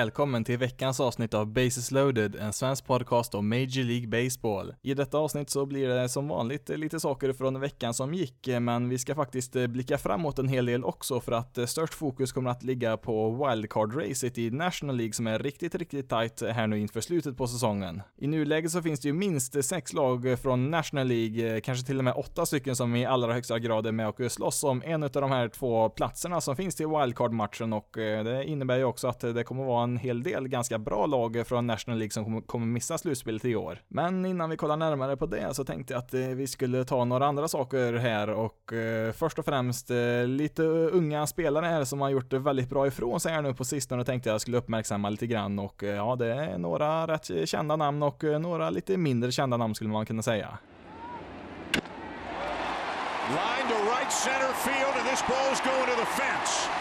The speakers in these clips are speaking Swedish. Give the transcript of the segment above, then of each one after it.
Välkommen till veckans avsnitt av Bases loaded, en svensk podcast om Major League Baseball. I detta avsnitt så blir det som vanligt lite saker från veckan som gick, men vi ska faktiskt eh, blicka framåt en hel del också för att eh, störst fokus kommer att ligga på wildcard-racet i National League som är riktigt, riktigt tight här nu inför slutet på säsongen. I nuläget så finns det ju minst sex lag från National League, eh, kanske till och med åtta stycken som i allra högsta grad är med och slåss om en av de här två platserna som finns till wildcard-matchen och det innebär ju också att det kommer vara en en hel del ganska bra lag från National League som kommer missa slutspelet i år. Men innan vi kollar närmare på det så tänkte jag att eh, vi skulle ta några andra saker här och eh, först och främst eh, lite unga spelare här som har gjort det väldigt bra ifrån sig här nu på sistone tänkte jag skulle uppmärksamma lite grann och ja, det är några rätt kända namn och några lite mindre kända namn skulle man kunna säga. Line to right center field and this ball's going to the fence.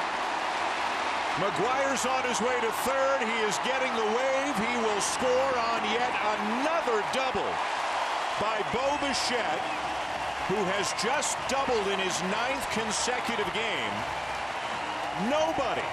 McGuire's on his way to third. He is getting the wave. He will score on yet another double by Bo Bichette, who has just doubled in his ninth consecutive game. Nobody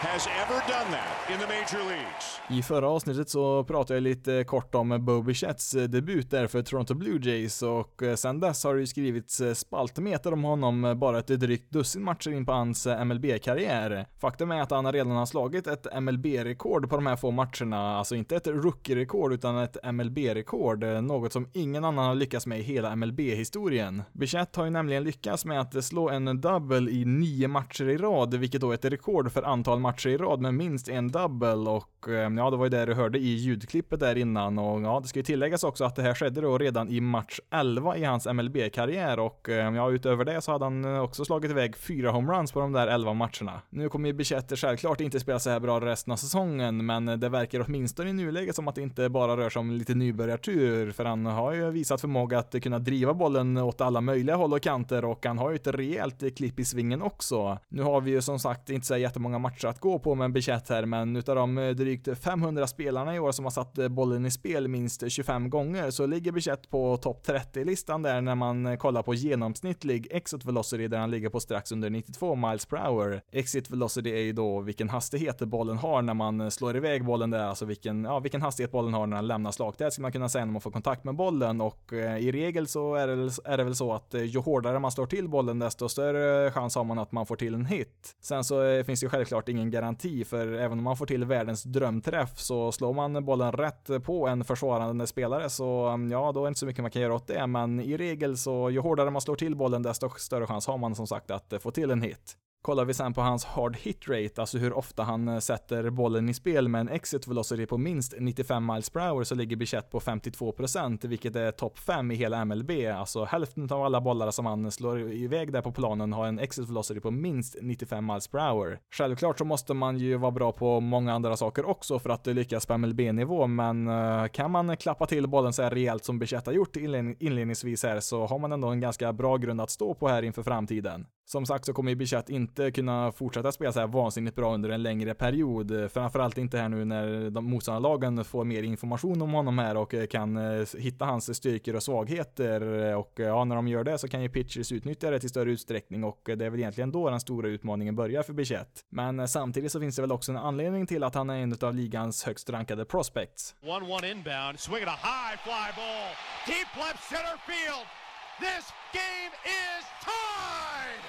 has ever done that in the major leagues. I förra avsnittet så pratade jag lite kort om Bo Bichettes eh, debut där för Toronto Blue Jays och eh, sen dess har det ju skrivits eh, spaltmeter om honom bara ett drygt dussin matcher in på hans MLB-karriär. Faktum är att han redan har slagit ett MLB-rekord på de här få matcherna, alltså inte ett rookie-rekord utan ett MLB-rekord, något som ingen annan har lyckats med i hela MLB-historien. Bichette har ju nämligen lyckats med att slå en double i nio matcher i rad, vilket då är ett rekord för antal matcher matcher i rad med minst en double och ehm, ja, det var ju det du hörde i ljudklippet där innan och ja, det ska ju tilläggas också att det här skedde då redan i match 11 i hans MLB-karriär och ehm, ja, utöver det så hade han eh, också slagit iväg fyra homeruns på de där 11 matcherna. Nu kommer ju Bichette självklart inte spela så här bra resten av säsongen, men det verkar åtminstone i nuläget som att det inte bara rör sig om lite nybörjartur, för han har ju visat förmåga att kunna driva bollen åt alla möjliga håll och kanter och han har ju ett rejält klipp i svingen också. Nu har vi ju som sagt inte så jättemånga matcher att gå på med en Bichett här, men utav de eh, drygt 500 spelarna i år som har satt eh, bollen i spel minst 25 gånger så ligger Bichette på topp 30-listan där när man eh, kollar på genomsnittlig exit velocity där han ligger på strax under 92 miles per hour. Exit velocity är ju då vilken hastighet bollen har när man slår iväg bollen där, alltså vilken, ja, vilken hastighet bollen har när den lämnar slagträet skulle man kunna säga när man får kontakt med bollen och eh, i regel så är det, är det väl så att ju hårdare man slår till bollen desto större chans har man att man får till en hit. Sen så eh, finns det ju självklart ingen garanti, för även om man får till världens drömträff så slår man bollen rätt på en försvarande spelare så mm, ja, då är det inte så mycket man kan göra åt det, men i regel så ju hårdare man slår till bollen desto större chans har man som sagt att få till en hit. Kollar vi sen på hans hard hit rate, alltså hur ofta han eh, sätter bollen i spel med en exit velocity på minst 95 miles per hour så ligger Bichette på 52%, vilket är topp 5 i hela MLB. Alltså hälften av alla bollar som han slår iväg där på planen har en exit velocity på minst 95 miles per hour. Självklart så måste man ju vara bra på många andra saker också för att lyckas på MLB-nivå, men eh, kan man klappa till bollen så här rejält som Bichette har gjort inledningsvis här så har man ändå en ganska bra grund att stå på här inför framtiden. Som sagt så kommer ju Bichette inte kunna fortsätta spela så här vansinnigt bra under en längre period. Eh, framförallt inte här nu när de motståndarlagen får mer information om honom här och eh, kan eh, hitta hans styrkor och svagheter. Och ja, när de gör det så kan ju pitchers utnyttja det till större utsträckning och det är väl egentligen då den stora utmaningen börjar för Bichette. Men samtidigt så finns det väl också en anledning till att han är en av ligans högst rankade prospects. 1-1 inbound, swing a high fly ball, deep left center field. This game is tied!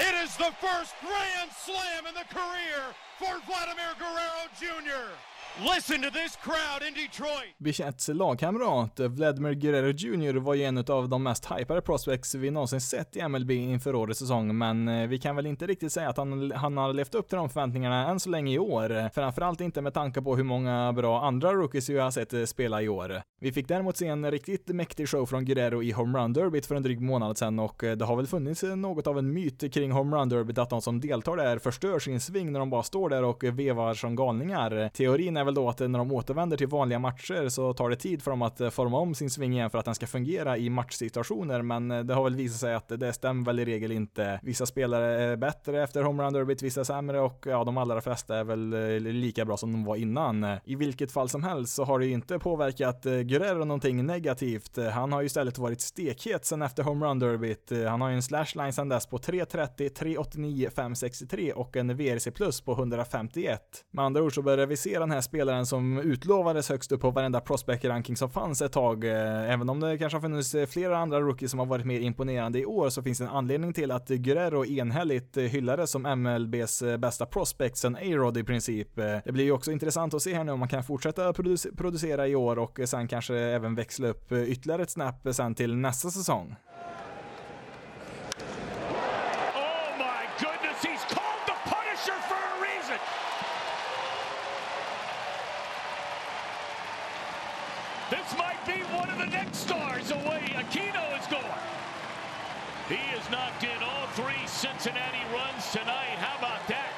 It is the first Grand Slam in the career for Vladimir Guerrero Jr. Listen to this crowd in Detroit! Bichettes lagkamrat Vladimir Guerrero Jr var ju en av de mest hypade prospects vi någonsin sett i MLB inför årets säsong, men eh, vi kan väl inte riktigt säga att han, han har levt upp till de förväntningarna än så länge i år. Framförallt inte med tanke på hur många bra andra rookies vi har sett eh, spela i år. Vi fick däremot se en riktigt mäktig show från Guerrero i Home Run Derbyt för en dryg månad sedan och eh, det har väl funnits något av en myt kring Home Run Derbyt att de som deltar där förstör sin sving när de bara står där och vevar som galningar. Teorin är väl då att när de återvänder till vanliga matcher så tar det tid för dem att eh, forma om sin sving igen för att den ska fungera i matchsituationer, men eh, det har väl visat sig att det stämmer väl i regel inte. Vissa spelare är bättre efter homerun derbyt, vissa sämre och ja, de allra flesta är väl eh, lika bra som de var innan. I vilket fall som helst så har det ju inte påverkat Guerrero någonting negativt. Han har ju istället varit stekhet sen efter homerun derbyt. Han har ju en slashline sen dess på 3.30, 3.89, 5.63 och en VRC plus på 151. Med andra ord så börjar vi se den här spelaren som utlovades högst upp på varenda prospect-ranking som fanns ett tag. Eh, även om det kanske har funnits eh, flera andra rookies som har varit mer imponerande i år så finns det en anledning till att Guerrero enhälligt eh, hyllades som MLBs bästa prospect sen A-Rod i princip. Det blir ju också intressant att se här nu om man kan fortsätta producera i år och sen kanske även växla upp ytterligare ett snäpp sen till nästa säsong. Cincinnati runs tonight. How about that?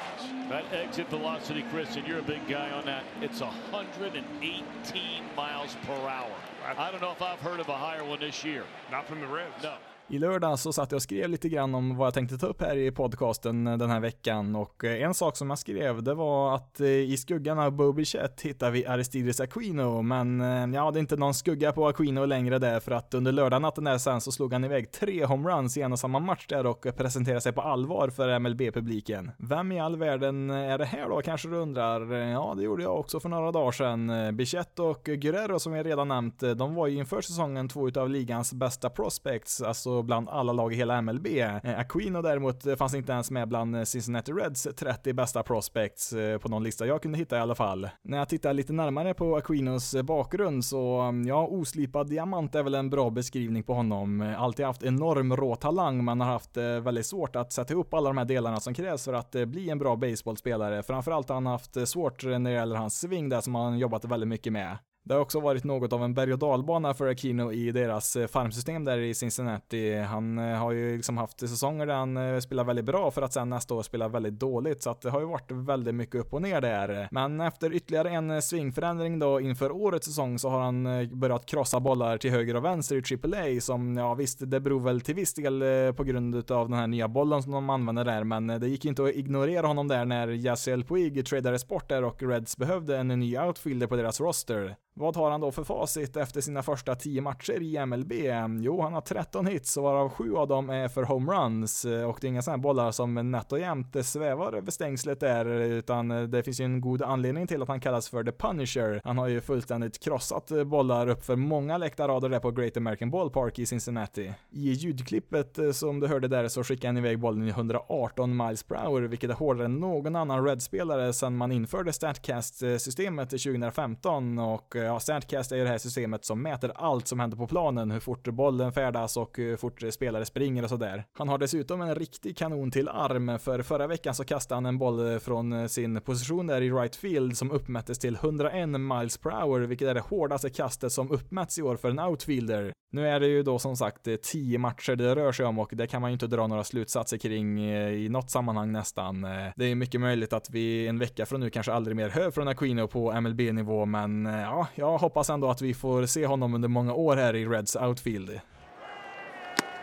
That exit velocity, Chris, and you're a big guy on that. It's 118 miles per hour. I don't know if I've heard of a higher one this year. Not from the Reds. No. I lördag så satt jag och skrev lite grann om vad jag tänkte ta upp här i podcasten den här veckan och eh, en sak som jag skrev det var att eh, i skuggan av Bobby Chet hittar vi Aristides Aquino men eh, ja, det är inte någon skugga på Aquino längre där för att under lördagnatten där sen så slog han iväg tre homeruns i en och samma match där och presenterade sig på allvar för MLB-publiken. Vem i all världen är det här då kanske du undrar? Ja, det gjorde jag också för några dagar sedan. Bichette och Guerrero som jag redan nämnt, de var ju inför säsongen två utav ligans bästa prospects, alltså bland alla lag i hela MLB. Eh, Aquino däremot eh, fanns inte ens med bland eh, Cincinnati Reds 30 bästa prospects på någon lista jag kunde hitta i alla fall. När jag tittar lite närmare på Aquinos bakgrund så, mm, ja, oslipad diamant är väl en bra beskrivning på honom. Alltid haft enorm rå talang, men har haft väldigt svårt att sätta ihop alla de här delarna som krävs för att bli en bra baseballspelare. Framförallt har han haft svårt när det gäller hans sving där som han jobbat väldigt mycket med. Det har också varit något av en berg och dalbana för Aquino i deras eh, farmsystem där i Cincinnati. Han eh, har ju liksom haft säsonger där han eh, spelar väldigt bra för att sen nästa år spela väldigt dåligt, så att det har ju varit väldigt mycket upp och ner där. Men efter ytterligare en svingförändring då inför årets säsong så har han börjat krossa bollar till höger och vänster i AAA som, ja visst, det beror väl till viss del på grund av den här nya bollen som de använder där, men det gick inte att ignorera honom där när Yasiel Puig tradades bort där och Reds behövde en ny outfielder på deras roster. Vad har han då för facit efter sina första 10 matcher i MLB? Jo, han har 13 hits varav 7 av dem är för homeruns och det är inga sådana bollar som nätt och jämnt svävar över stängslet där, utan det finns ju en god anledning till att han kallas för The Punisher. Han har ju fullständigt krossat bollar upp för många läktarrader där på Great American Ballpark i Cincinnati. I ljudklippet eh, som du hörde där så skickade han iväg bollen i 118 miles per hour, vilket är hårdare än någon annan Red-spelare sedan man införde Statcast-systemet eh, 2015 och eh, ja, Sandcast är ju det här systemet som mäter allt som händer på planen, hur fort bollen färdas och hur fort spelare springer och sådär. Han har dessutom en riktig kanon till arm, för förra veckan så kastade han en boll eh, från eh, sin position där i right field som uppmättes till 101 miles per hour, vilket är det hårdaste kastet som uppmätts i år för en outfielder. Nu är det ju då som sagt 10 matcher det rör sig om och det kan man ju inte dra några slutsatser kring i något sammanhang nästan. Det är mycket möjligt att vi en vecka från nu kanske aldrig mer hör från Aquino på MLB-nivå, men ja, jag hoppas ändå att vi får se honom under många år här i Reds outfield.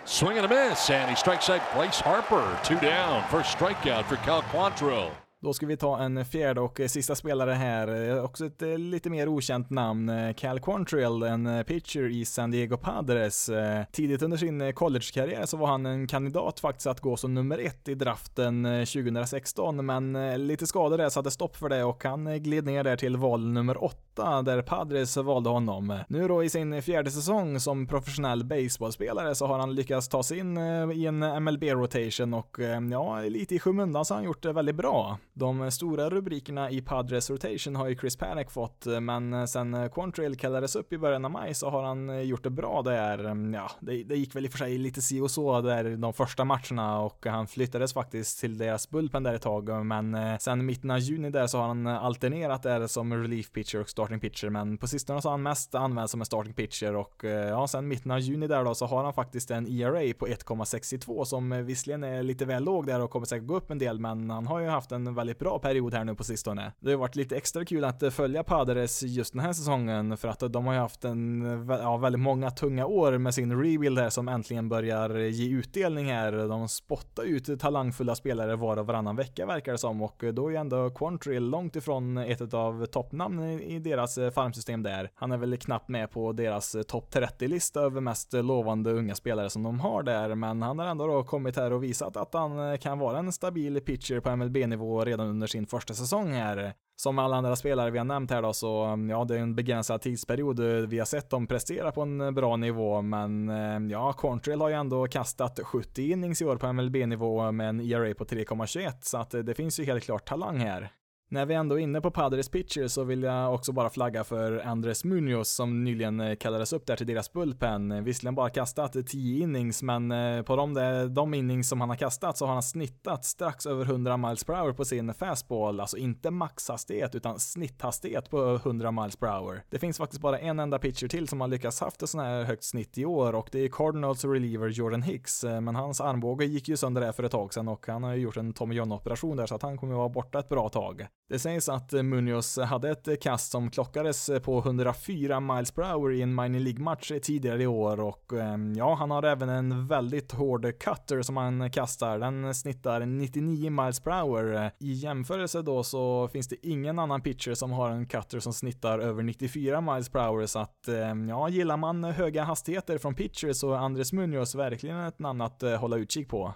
Swing and a miss, and he strikes out Bryce Harper. Two down, first strikeout for Cal Quantrill. Då ska vi ta en fjärde och sista spelare här, eh, också ett eh, lite mer okänt namn, eh, Cal Quantrill, en pitcher i San Diego Padres. Tidigt under sin collegekarriär så var han en kandidat faktiskt att gå som nummer ett i draften 2016, men lite skador där satte stopp för det och han gled ner där till val nummer åtta, där Padres valde honom. Nu då i sin fjärde säsong som professionell baseballspelare så har han lyckats ta sig in i en MLB-rotation och ja, lite i skymundan så har han gjort det väldigt bra. De stora rubrikerna i Padres rotation har ju Chris Panic fått, eh, men eh, sen eh, Quantrill kallades upp i början av maj så har han gjort det bra där. Mm, ja, det, det gick väl i och för sig lite si och så där de första matcherna och han flyttades faktiskt till deras bullpen där ett tag, men sen mitten av juni där så har han alternerat där som relief pitcher och starting pitcher, men på sistone så har han mest använts som en starting pitcher och ja, sen mitten av juni där då så har han faktiskt en ERA på 1,62 som visserligen är lite väl låg där och kommer säkert gå upp en del, men han har ju haft en väldigt väldigt bra period här nu på sistone. Det har varit lite extra kul att eh, följa Padres just den här säsongen för att eh, de har ju haft en, ja, väldigt många tunga år med sin rebuild här som äntligen börjar eh, ge utdelning här. De spottar ut talangfulla spelare var och varannan vecka verkar det som och då är ju ändå Quantrill långt ifrån ett av toppnamnen i deras farmsystem där. Han är väl knappt med på deras topp 30-lista över mest lovande unga spelare som de har där, men han har ändå då kommit här och visat att han kan vara en stabil pitcher på MLB-nivå redan under sin första säsong här. Som alla andra spelare vi har nämnt här då så, mm, ja, det är en begränsad tidsperiod vi har sett dem prestera på en eh, bra nivå, men eh, ja, Quantrill har ju ändå kastat 70 innings i år på MLB-nivå med en ERA på 3,21, så att eh, det finns ju helt klart talang här. När vi ändå är inne på Padres pitcher så vill jag också bara flagga för Andres Munoz som nyligen eh, kallades upp där till deras bullpen. Eh, visserligen bara kastat 10 innings, men eh, på de, de innings som han har kastat så har han snittat strax över 100 miles per hour på sin fastball, alltså inte maxhastighet utan snitthastighet på 100 miles per hour. Det finns faktiskt bara en enda pitcher till som har lyckats haft ett sånt här högt snitt i år och det är Cardinals reliever Jordan Hicks, men hans armbåge gick ju sönder där för ett tag sedan och han har ju gjort en Tommy John operation där så att han kommer att vara borta ett bra tag. Det sägs att eh, Munoz hade ett eh, kast som klockades eh, på 104 miles per hour i en minor League-match tidigare i år och ehm, ja, han har även en väldigt hård cutter som han kastar. Den snittar 99 miles per hour. I jämförelse då så finns det ingen annan pitcher som har en cutter som snittar över 94 miles per hour så att ehm, ja, gillar man höga hastigheter från pitcher så är Andres Munoz verkligen ett namn att hålla utkik på.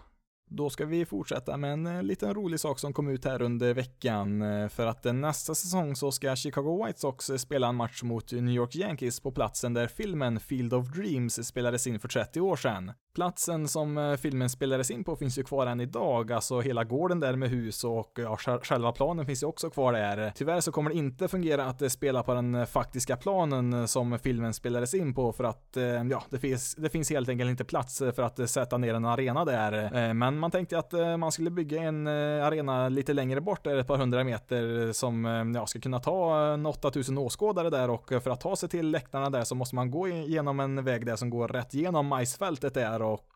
Då ska vi fortsätta med en eh, liten rolig sak som kom ut här under veckan. Eh, för att eh, nästa säsong så ska Chicago White Sox spela en match mot New York Yankees på platsen där filmen Field of Dreams spelades in för 30 år sedan. Platsen som filmen spelades in på finns ju kvar än idag, alltså hela gården där med hus och ja, själva planen finns ju också kvar där. Tyvärr så kommer det inte fungera att spela på den faktiska planen som filmen spelades in på för att ja, det finns, det finns helt enkelt inte plats för att sätta ner en arena där. Men man tänkte att eh, man skulle bygga en eh, arena lite längre bort, där ett par hundra meter eh, som ja, ska kunna ta 8000 åskådare där och för att ta sig till läktarna där så måste man gå igenom en väg där som går rätt igenom majsfältet där och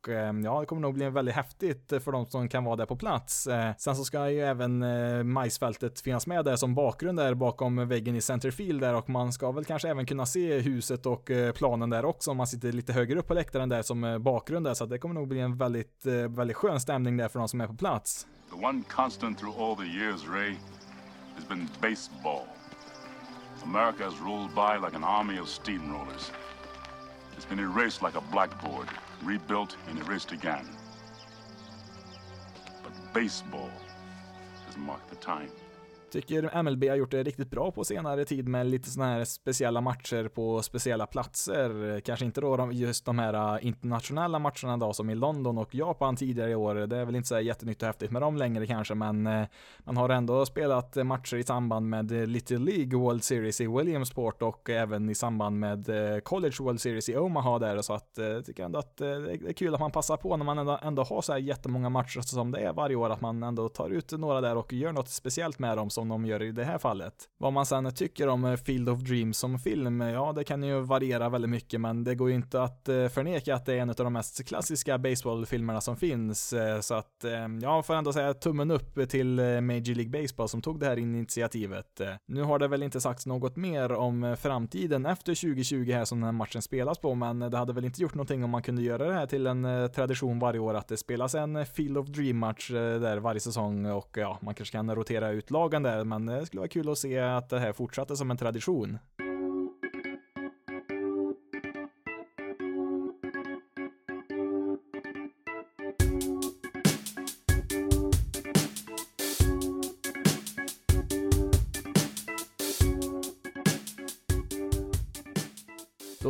ja, det kommer nog bli väldigt häftigt för de som kan vara där på plats. Sen så ska ju även majsfältet finnas med där som bakgrund där bakom väggen i centerfield där och man ska väl kanske även kunna se huset och planen där också om man sitter lite högre upp på läktaren där som bakgrund där så det kommer nog bli en väldigt, väldigt skön stämning där för de som är på plats. The one constant through all the years, Ray, has been baseball. America has rolled by like an army of steamrollers. It's been erased like a blackboard. rebuilt and erased again. But baseball has marked the time. Tycker MLB har gjort det riktigt bra på senare tid med lite sådana här speciella matcher på speciella platser. Kanske inte då just de här äh, internationella matcherna då som i London och Japan tidigare i år. Det är väl inte så jättenytt och häftigt med dem längre kanske, men äh, man har ändå spelat matcher i samband med äh, Little League World Series i Williamsport och även i samband med College World Series i Omaha där så att jag tycker ändå att det är kul att man passar på när man ändå, ändå har så här jättemånga matcher som det är varje år att man ändå tar ut några där och gör något speciellt med dem som som de gör i det här fallet. Vad man sen tycker om eh, Field of Dreams som film, eh, ja det kan ju variera väldigt mycket men det går ju inte att eh, förneka att det är en av de mest klassiska baseballfilmerna som finns. Så att jag får ändå säga tummen upp till Major League Baseball som tog det här initiativet. Nu har det väl inte sagts något mer om framtiden efter 2020 här som den här matchen spelas på, men det hade väl inte gjort någonting om man kunde göra det här till en tradition varje år att det spelas en Field of Dream-match där varje säsong och ja, man kanske kan rotera ut lagen där men det skulle vara kul att se att det här fortsatte som en tradition.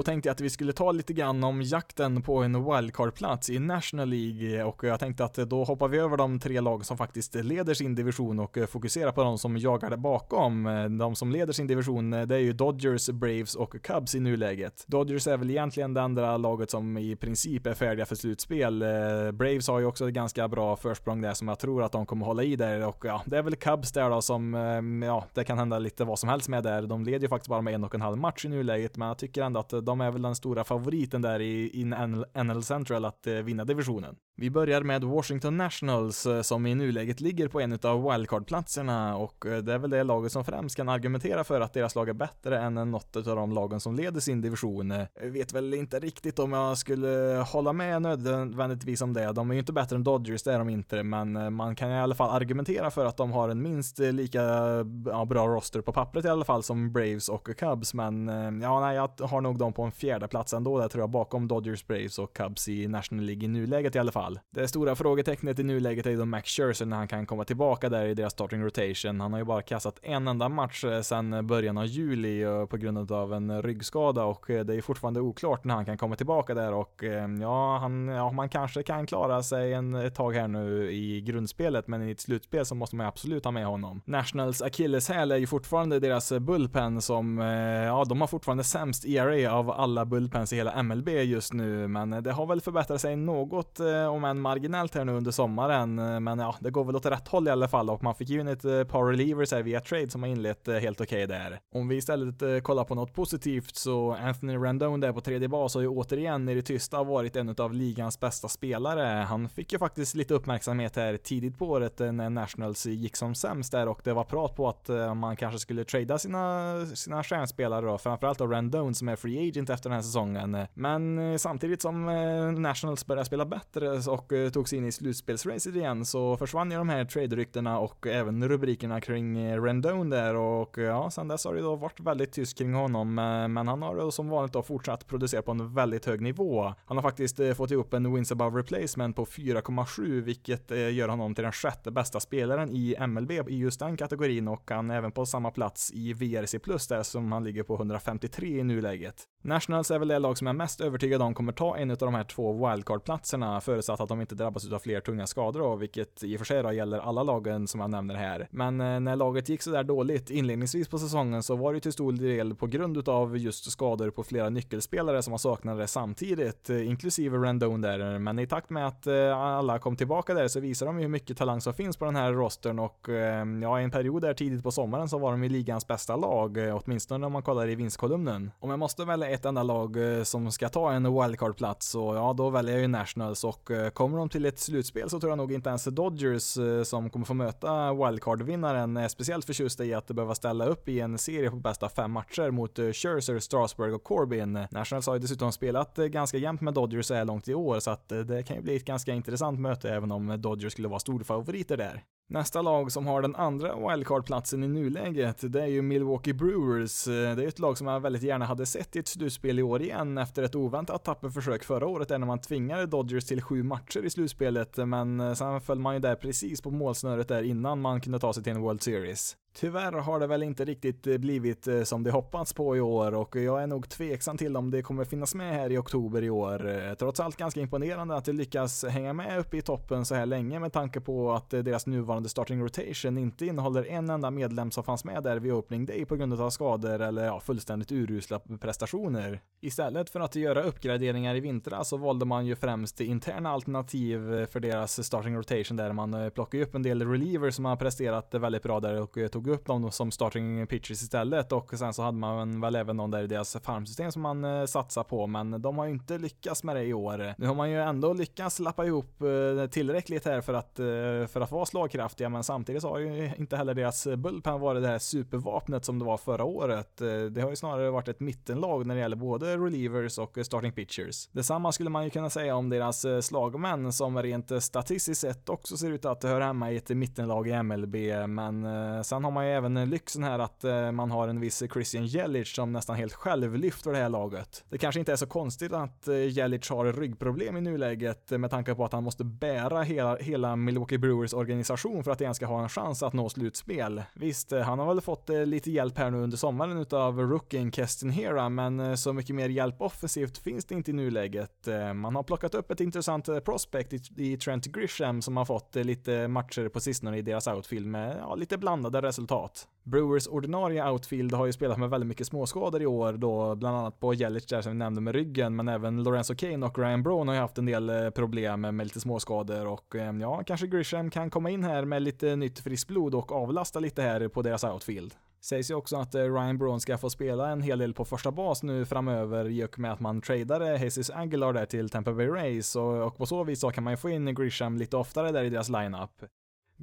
Tänkte jag att vi skulle ta lite grann om jakten på en wildcard-plats i National League eh, och jag tänkte att eh, då hoppar vi över de tre lag som faktiskt leder sin division och eh, fokuserar på de som jagar där bakom. De som leder sin division, det är ju Dodgers, Braves och Cubs i nuläget. Dodgers är väl egentligen det andra laget som i princip är färdiga för slutspel. Braves har ju också ett ganska bra försprång där som jag tror att de kommer hålla i där och ja, det är väl Cubs där då som, ja, det kan hända lite vad som helst med där. De leder ju faktiskt bara med en och en halv match i nuläget, men jag tycker ändå att de är väl den stora favoriten där i, i NL Central att eh, vinna divisionen. Vi börjar med Washington Nationals eh, som i nuläget ligger på en av wildcard-platserna och eh, det är väl det laget som främst kan argumentera för att deras lag är bättre än något av de lagen som leder sin division. Eh, jag vet väl inte riktigt om jag skulle hålla med nödvändigtvis om det. De är ju inte bättre än Dodgers, det är de inte, men man kan i alla fall argumentera för att de har en minst lika ja, bra roster på pappret i alla fall som Braves och Cubs, men ja, nej, jag har nog dem på en fjärde plats ändå, där tror jag, bakom Dodgers, Braves och Cubs i National League i nuläget i alla fall fall. Det stora frågetecknet i nuläget är ju då Max Scherzer när han kan komma tillbaka där i deras starting rotation. Han har ju bara kastat en enda match eh, sedan början av juli eh, på grund av en ryggskada och eh, det är fortfarande oklart när han kan komma tillbaka där och ja, han, ja man kanske kan klara sig en, ett tag här nu i grundspelet, men i ett slutspel så måste man absolut ha med honom. Nationals akilleshäl är ju fortfarande deras bullpen som, ja, de har fortfarande sämst ERA av alla bullpens i hela MLB just nu, men det har väl förbättrat sig något om än marginellt här nu under sommaren, eh, men ja, det går väl åt rätt håll i alla fall och man fick ju in ett eh, par relievers här via trade som har inlett eh, helt okej okay där. Om vi istället kollar på något positivt så Anthony Rendon där på tredje bas har ju återigen i det tysta varit en av ligans bästa spelare. Han fick ju faktiskt lite uppmärksamhet här tidigt på året när Nationals gick som sämst där och det var prat på att man kanske skulle trada sina, sina stjärnspelare då, framförallt då Rendon som är free agent efter den här säsongen. Men samtidigt som Nationals börjar spela bättre och eh, tog sig in i slutspelsracet igen så försvann ju de här trade-ryktena och även rubrikerna kring eh, Rendon där och eh, ja, sen dess har det då varit väldigt tyst kring honom men han har som vanligt då fortsatt producera på en väldigt hög nivå. Han har faktiskt fått ihop en wins above replacement på 4,7 vilket gör honom till den sjätte bästa spelaren i MLB i just den kategorin och han är även på samma plats i VRC plus där som han ligger på 153 i nuläget. Nationals är väl det lag som jag är mest övertygad om kommer ta en av de här två wildcard-platserna förutsatt att de inte drabbas av fler tunga skador då, vilket i och för sig då gäller alla lagen som jag nämner här. Men eh, när laget gick sådär dåligt inledningsvis på säsongen så var det till stor del på grund av just skador på flera nyckelspelare som man saknade samtidigt, eh, inklusive Rendon där. Men i takt med att eh, alla kom tillbaka där så visar de ju hur mycket talang som finns på den här rostern och ja, i en period där tidigt på sommaren så var de i ligans bästa lag, åtminstone om man kollar i vinstkolumnen. Om jag måste välja ett enda lag som ska ta en wildcard-plats så ja, då väljer jag ju Nationals och kommer de till ett slutspel så tror jag nog inte ens Dodgers eh, som kommer få möta wildcard-vinnaren är speciellt förtjusta i att behöva ställa upp i en serie på bästa fem matcher mot eh, Scherzer, Strasburg och Corbin. Nationals har ju dessutom spelat eh, ganska jämnt med Dodgers så här långt i år så att det kan ju bli ett ganska intressant möte även om Dodgers skulle vara storfavoriter där. Nästa lag som har den andra wildcard-platsen i nuläget, det är ju Milwaukee Brewers. Eh, det är ett lag som jag väldigt gärna hade sett i ett slutspel i år igen efter ett oväntat tappert försök förra året där när man tvingade Dodgers till sju matcher i slutspelet, men eh, sen föll man ju där precis på målsnöret där innan man kunde ta sig till en World Series. Tyvärr har det väl inte riktigt eh, blivit eh, som det hoppats på i år och jag är nog tveksam till om det kommer finnas med här i oktober i år. Eh, trots allt ganska imponerande att det lyckas hänga med uppe i toppen så här länge med tanke på att deras nuvarande starting rotation inte innehåller en enda medlem som fanns med där vid opening day på grund av skador eller ja, fullständigt urusla prestationer. Istället för att göra uppgraderingar i vintras så valde man ju främst interna alternativ för deras starting rotation där man plockade upp en del relievers som har presterat väldigt bra där och tog tog upp dem som starting pitchers istället och sen så hade man väl även någon där i deras farmsystem som man eh, satsar på men de har ju inte lyckats med det i år. Nu har man ju ändå lyckats lappa ihop eh, tillräckligt här för att, eh, för att vara slagkraftiga men samtidigt så har ju inte heller deras bullpen varit det här supervapnet som det var förra året. Eh, det har ju snarare varit ett mittenlag när det gäller både relievers och starting pitchers. Detsamma skulle man ju kunna säga om deras eh, slagmän som rent statistiskt sett också ser ut att höra hemma i ett mittenlag i MLB men eh, sen har man ju även lyxen här att eh, man har en viss Christian Jelic som nästan helt själv lyfter det här laget. Det kanske inte är så konstigt att eh, Jelic har ryggproblem i nuläget eh, med tanke på att han måste bära hela, hela Milwaukee Brewers organisation för att ens ska ha en chans att nå slutspel. Visst, han har väl fått lite hjälp här nu under sommaren utav rookien Kestin Hera, men så mycket mer hjälp offensivt finns det inte i nuläget. Man har plockat upp ett intressant prospect i Trent Grisham som har fått lite matcher på sistone i deras outfield med ja, lite blandade resultat resultat. Brewers ordinarie outfield har ju spelat med väldigt mycket småskador i år då, bland annat på Jelic där som vi nämnde med ryggen, men även Lorenzo Kane och Ryan Brown har ju haft en del eh, problem med lite småskador och eh, ja, kanske Grisham kan komma in här med lite nytt friskt blod och avlasta lite här på deras outfield. Sägs ju också att eh, Ryan Brown ska få spela en hel del på första bas nu framöver i och med att man tradade Jesus Aguilar där till Tampa Bay Rays och, och på så vis så kan man ju få in Grisham lite oftare där i deras lineup.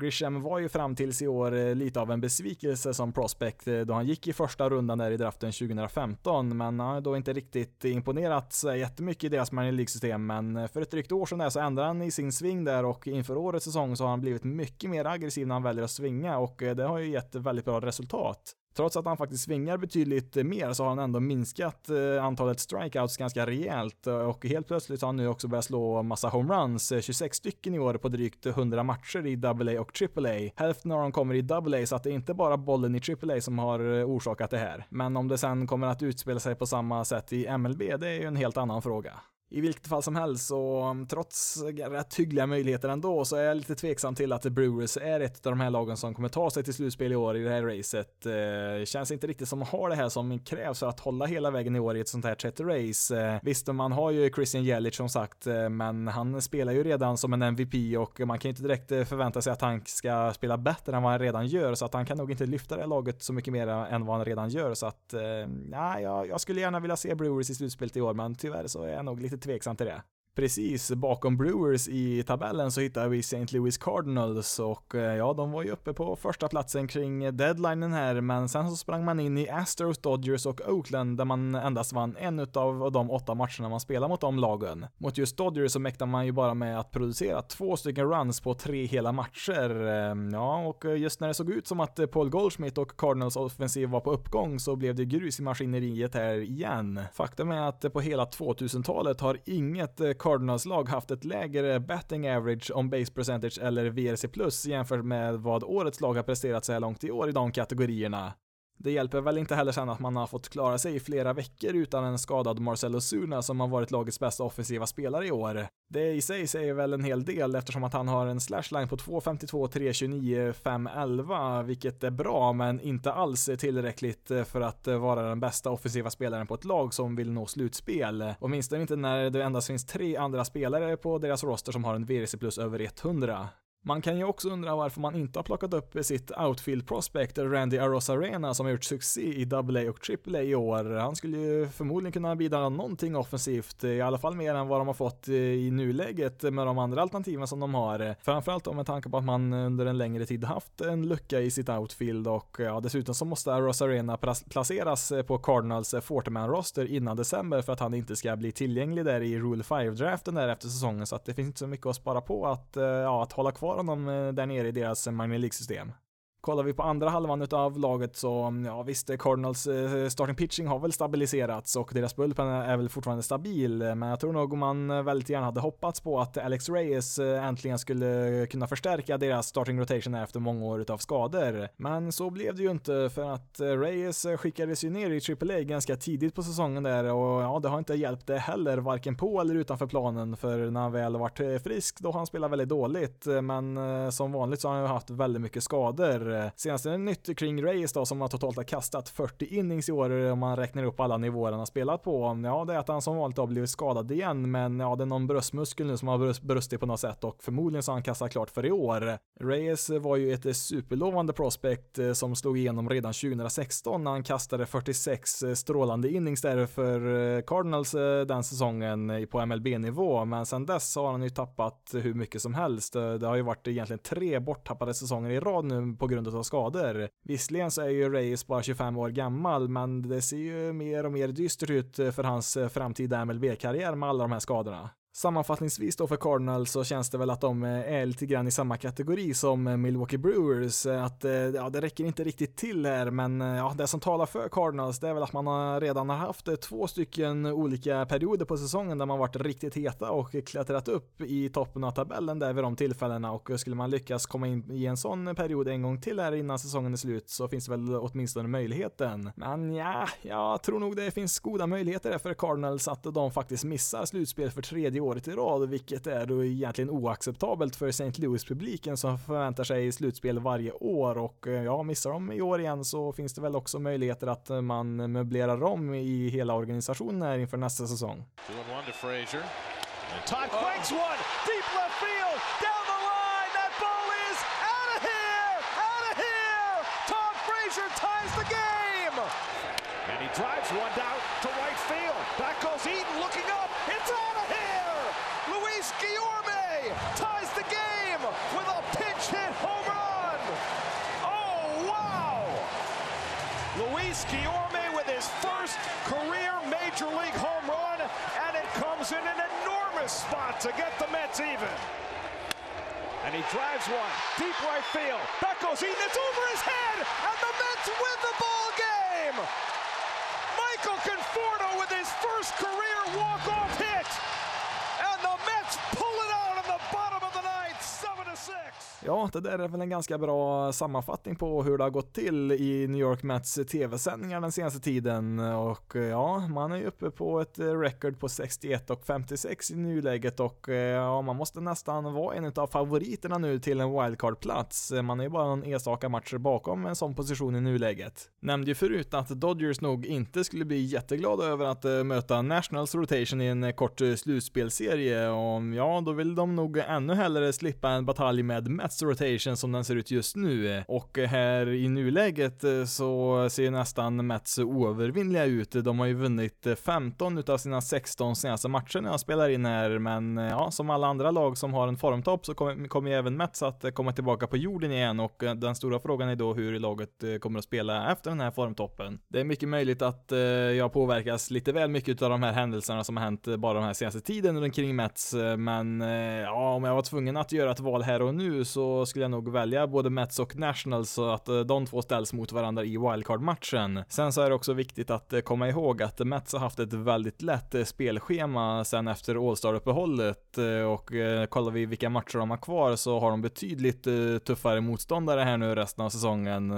Grisham var ju fram tills i år eh, lite av en besvikelse som prospect eh, då han gick i första rundan där i draften 2015, men han har då inte riktigt imponerat så jättemycket i deras minor League-system, men eh, för ett drygt år sedan där så ändrade han i sin sving där och inför årets säsong så har han blivit mycket mer aggressiv när han väljer att svinga och det har ju gett väldigt bra resultat. Trots att han faktiskt svingar betydligt mer så har han ändå minskat eh, antalet strikeouts ganska rejält eh, och helt plötsligt har han nu också börjat slå massa homeruns, eh, 26 stycken i år på drygt 100 matcher i AA och AAA. Hälften av dem kommer i AA så att det är inte bara bollen i AAA som har orsakat det här. Men om det sen kommer att utspela sig på samma sätt i MLB, det är ju en helt annan fråga. I vilket fall som helst så um, trots rätt hyggliga möjligheter ändå så är jag lite tveksam till att Brewers är ett av de här lagen som kommer ta sig till slutspel i år i det här racet. Eh, känns inte riktigt som man har det här som krävs för att hålla hela vägen i år i ett sånt här 30 race. Eh, visst, man har ju Christian Jelic som sagt, eh, men han spelar ju redan som en MVP och man kan ju inte direkt eh, förvänta sig att han ska spela bättre än vad han redan gör, så att han kan nog inte lyfta det här laget så mycket mer än vad han redan gör, så att eh, nej, jag, jag skulle gärna vilja se Brewers i slutspelet i år, men tyvärr så är jag nog lite tveksam till det. Precis, bakom Brewers i tabellen så hittar vi St. Louis Cardinals och eh, ja, de var ju uppe på första platsen kring deadlinen här, men sen så sprang man in i Astros, Dodgers och Oakland där man endast vann en utav de åtta matcherna man spelar mot de lagen. Mot just Dodgers så mäktar man ju bara med att producera två stycken runs på tre hela matcher. Ehm, ja, och just när det såg ut som att Paul Goldschmidt och Cardinals offensiv var på uppgång så blev det grus i maskineriet här igen. Faktum är att på hela 2000-talet har inget eh, Cardinals lag haft ett lägre betting average om base percentage eller VRC plus jämfört med vad årets lag har presterat så här långt i år i de kategorierna. Det hjälper väl inte heller sen att man har fått klara sig i flera veckor utan en skadad Marcelo Zuna som har varit lagets bästa offensiva spelare i år. Det i sig säger väl en hel del eftersom att han har en slashline på 2.52, 3.29, 5.11, vilket är bra men inte alls tillräckligt för att vara den bästa offensiva spelaren på ett lag som vill nå slutspel. Åtminstone inte när det endast finns tre andra spelare på deras roster som har en VRC plus över 100. Man kan ju också undra varför man inte har plockat upp sitt outfield prospect Randy Arena som har gjort succé i AA och AAA i år. Han skulle ju förmodligen kunna bidra någonting offensivt, i alla fall mer än vad de har fått i nuläget med de andra alternativen som de har. Framförallt då med tanke på att man under en längre tid haft en lucka i sitt outfield och ja, dessutom så måste Arena placeras på Cardinals 40-man roster innan december för att han inte ska bli tillgänglig där i Rule 5-draften där efter säsongen så att det finns inte så mycket att spara på att, eh, ja, att hålla kvar kvar honom eh, där nere i deras eh, minor League-system. Kollar vi på andra halvan av laget så, mm, ja visst, Cardinals eh, starting pitching har väl stabiliserats och deras bullpen är väl fortfarande stabil, men jag tror nog man eh, väldigt gärna hade hoppats på att Alex Reyes eh, äntligen skulle kunna förstärka deras starting rotation efter många år av skador. Men så blev det ju inte för att Reyes skickades ju ner i AAA ganska tidigt på säsongen där och ja, det har inte hjälpt det heller, varken på eller utanför planen, för när han väl varit frisk då har han spelat väldigt dåligt, men som vanligt så har han ju haft väldigt mycket skador Eh, senaste nytt kring Reyes då som har totalt har kastat 40 innings i år om man räknar upp alla nivåer han har spelat på. Ja, det är att han som vanligt har blivit skadad igen, men ja, det är någon bröstmuskel nu som har brustit på något sätt och förmodligen så har han kastat klart för i år. Reyes var ju ett superlovande prospect eh, som slog igenom redan 2016 när han kastade 46 eh, strålande innings där för Cardinals den säsongen på MLB-nivå, men sen dess har han ju tappat hur mycket som helst. Det har ju varit egentligen tre borttappade säsonger i rad nu på grund av skador. Visserligen så är ju Reyes bara 25 år gammal, men det ser ju mer och mer dystert ut för hans framtida MLB-karriär med alla de här skadorna. Sammanfattningsvis då för Cardinals så känns det väl att de eh, är lite grann i samma kategori som eh, Milwaukee Brewers. Eh, att ja, det räcker inte riktigt till här, men ja, det som talar för Cardinals det är väl att man har redan har haft två stycken olika perioder på säsongen där man varit riktigt heta och klättrat upp i toppen av tabellen där vid de tillfällena och skulle man lyckas komma in i en sån period en gång till här innan säsongen är slut så finns det väl åtminstone möjligheten. Men ja, jag tror nog det finns goda möjligheter för Cardinals att de faktiskt missar slutspel för tredje året i rad, vilket är då egentligen oacceptabelt för St. Louis-publiken som förväntar sig slutspel varje år och eh, ja, missar de i år igen så finns det väl också möjligheter att man möblerar om i hela organisationen här inför nästa säsong. Todd Quakes one, deep left field, down the line, that ball is out of here, out of here! Todd Frazier ties the game! He drives one down to right field. Back Luis Guillorme with his first career Major League home run, and it comes in an enormous spot to get the Mets even. And he drives one deep right field. Back goes Eaton. It's over his head, and the Mets win the ball game. Michael Conforto with his first career walk-off hit, Ja, det där är väl en ganska bra sammanfattning på hur det har gått till i New York Mets tv-sändningar den senaste tiden och eh, ja, man är ju uppe på ett record på 61 och 56 i nuläget och eh, ja, man måste nästan vara en av favoriterna nu till en wildcard-plats. Man är ju bara någon enstaka matcher bakom en sån position i nuläget. Nämnde ju förut att Dodgers nog inte skulle bli jätteglada över att eh, möta Nationals rotation i en kort slutspelserie och ja, då vill de nog ännu hellre slippa en batalj med Mets Mets rotation som den ser ut just nu. Och här i nuläget eh, så ser nästan Mets oövervinnliga ut. De har ju vunnit eh, 15 utav sina 16 senaste matcher när jag spelar in här, men eh, ja, som alla andra lag som har en formtopp så kommer, kommer ju även Mets att komma tillbaka på jorden igen och den stora frågan är då hur laget kommer att spela efter den här formtoppen. Det är mycket möjligt att jag påverkas lite väl mycket av de här händelserna som har hänt bara den här senaste tiden kring Mets, men ja, om jag var tvungen att göra ett val här och nu så så skulle jag nog välja både Mets och Nationals så att eh, de två ställs mot varandra i wildcard-matchen. Sen så är det också viktigt att eh, komma ihåg att Mets har haft ett väldigt lätt eh, spelschema sen efter All-Star-uppehållet och kollar vi vilka matcher de har kvar så har de betydligt tuffare motståndare här nu resten av säsongen.